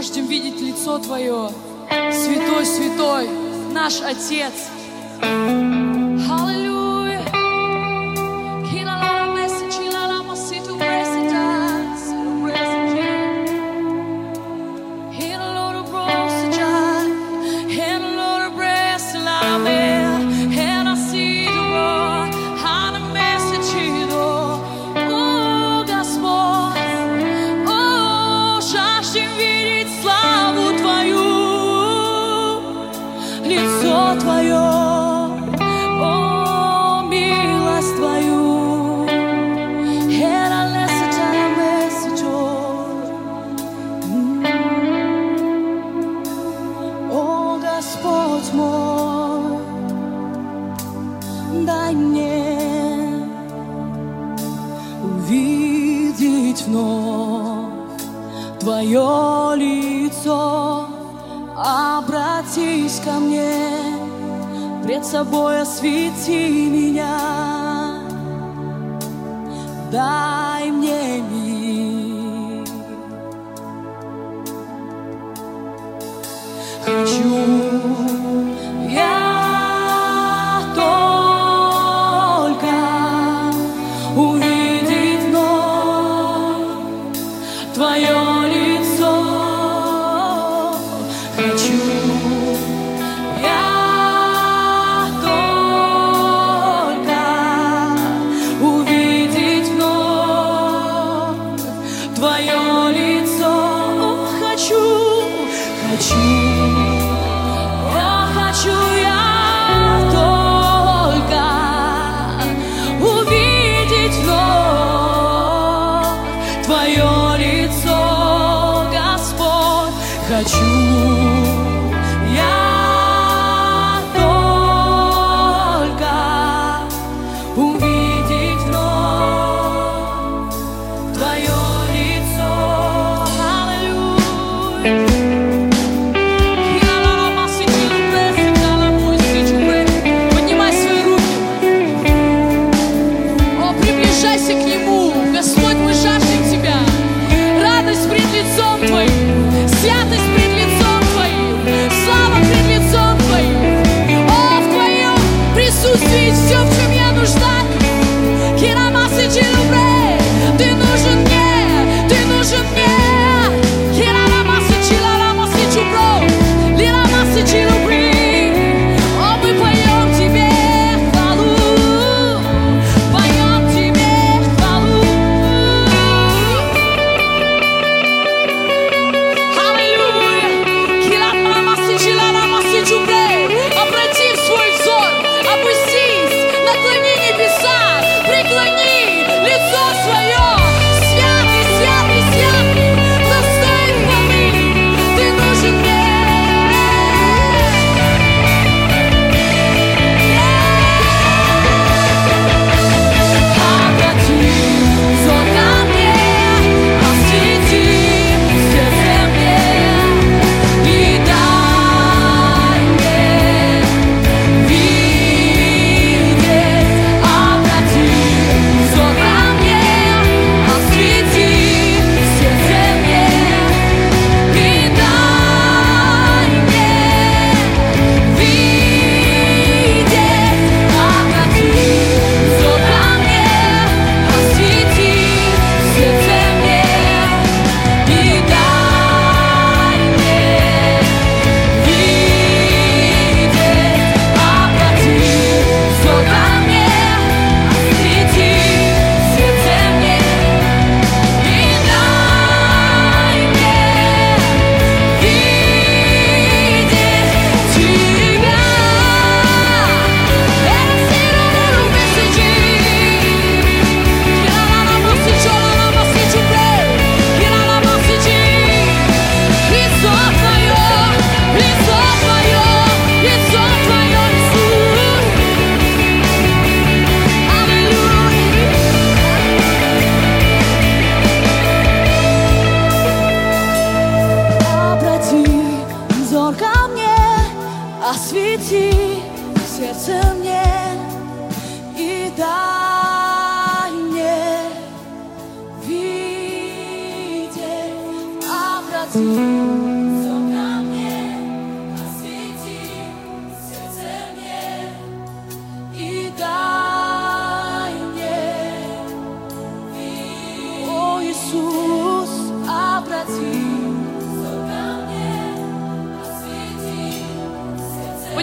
жаждем видеть лицо Твое, Святой, Святой, наш Отец, снов Твое лицо Обратись ко мне. Пред собой освети меня. Дай мне мир. Хочу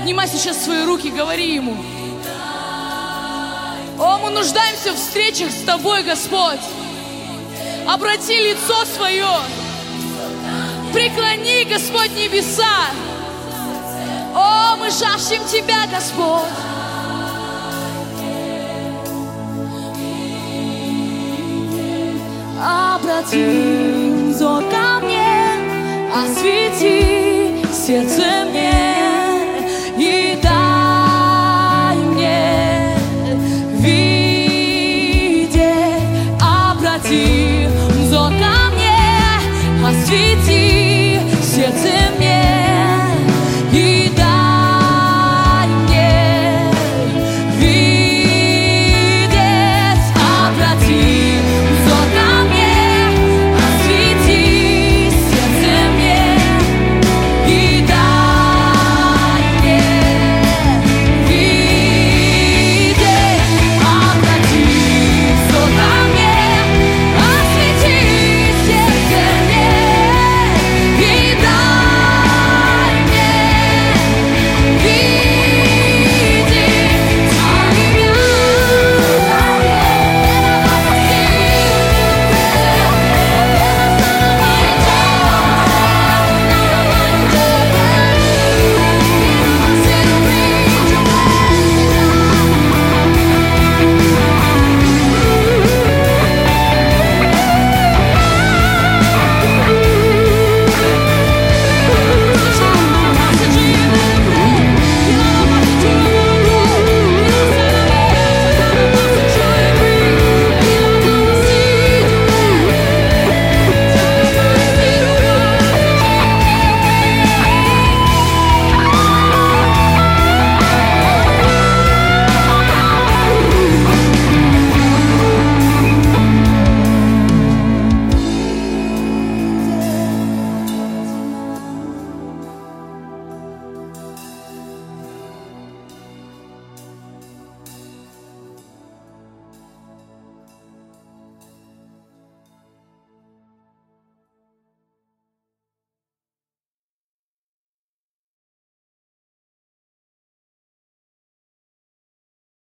Поднимай сейчас свои руки, говори Ему. О, мы нуждаемся в встречах с Тобой, Господь. Обрати лицо свое. Преклони, Господь, небеса. О, мы жаждем Тебя, Господь. Обрати взор ко мне, освети сердце мне.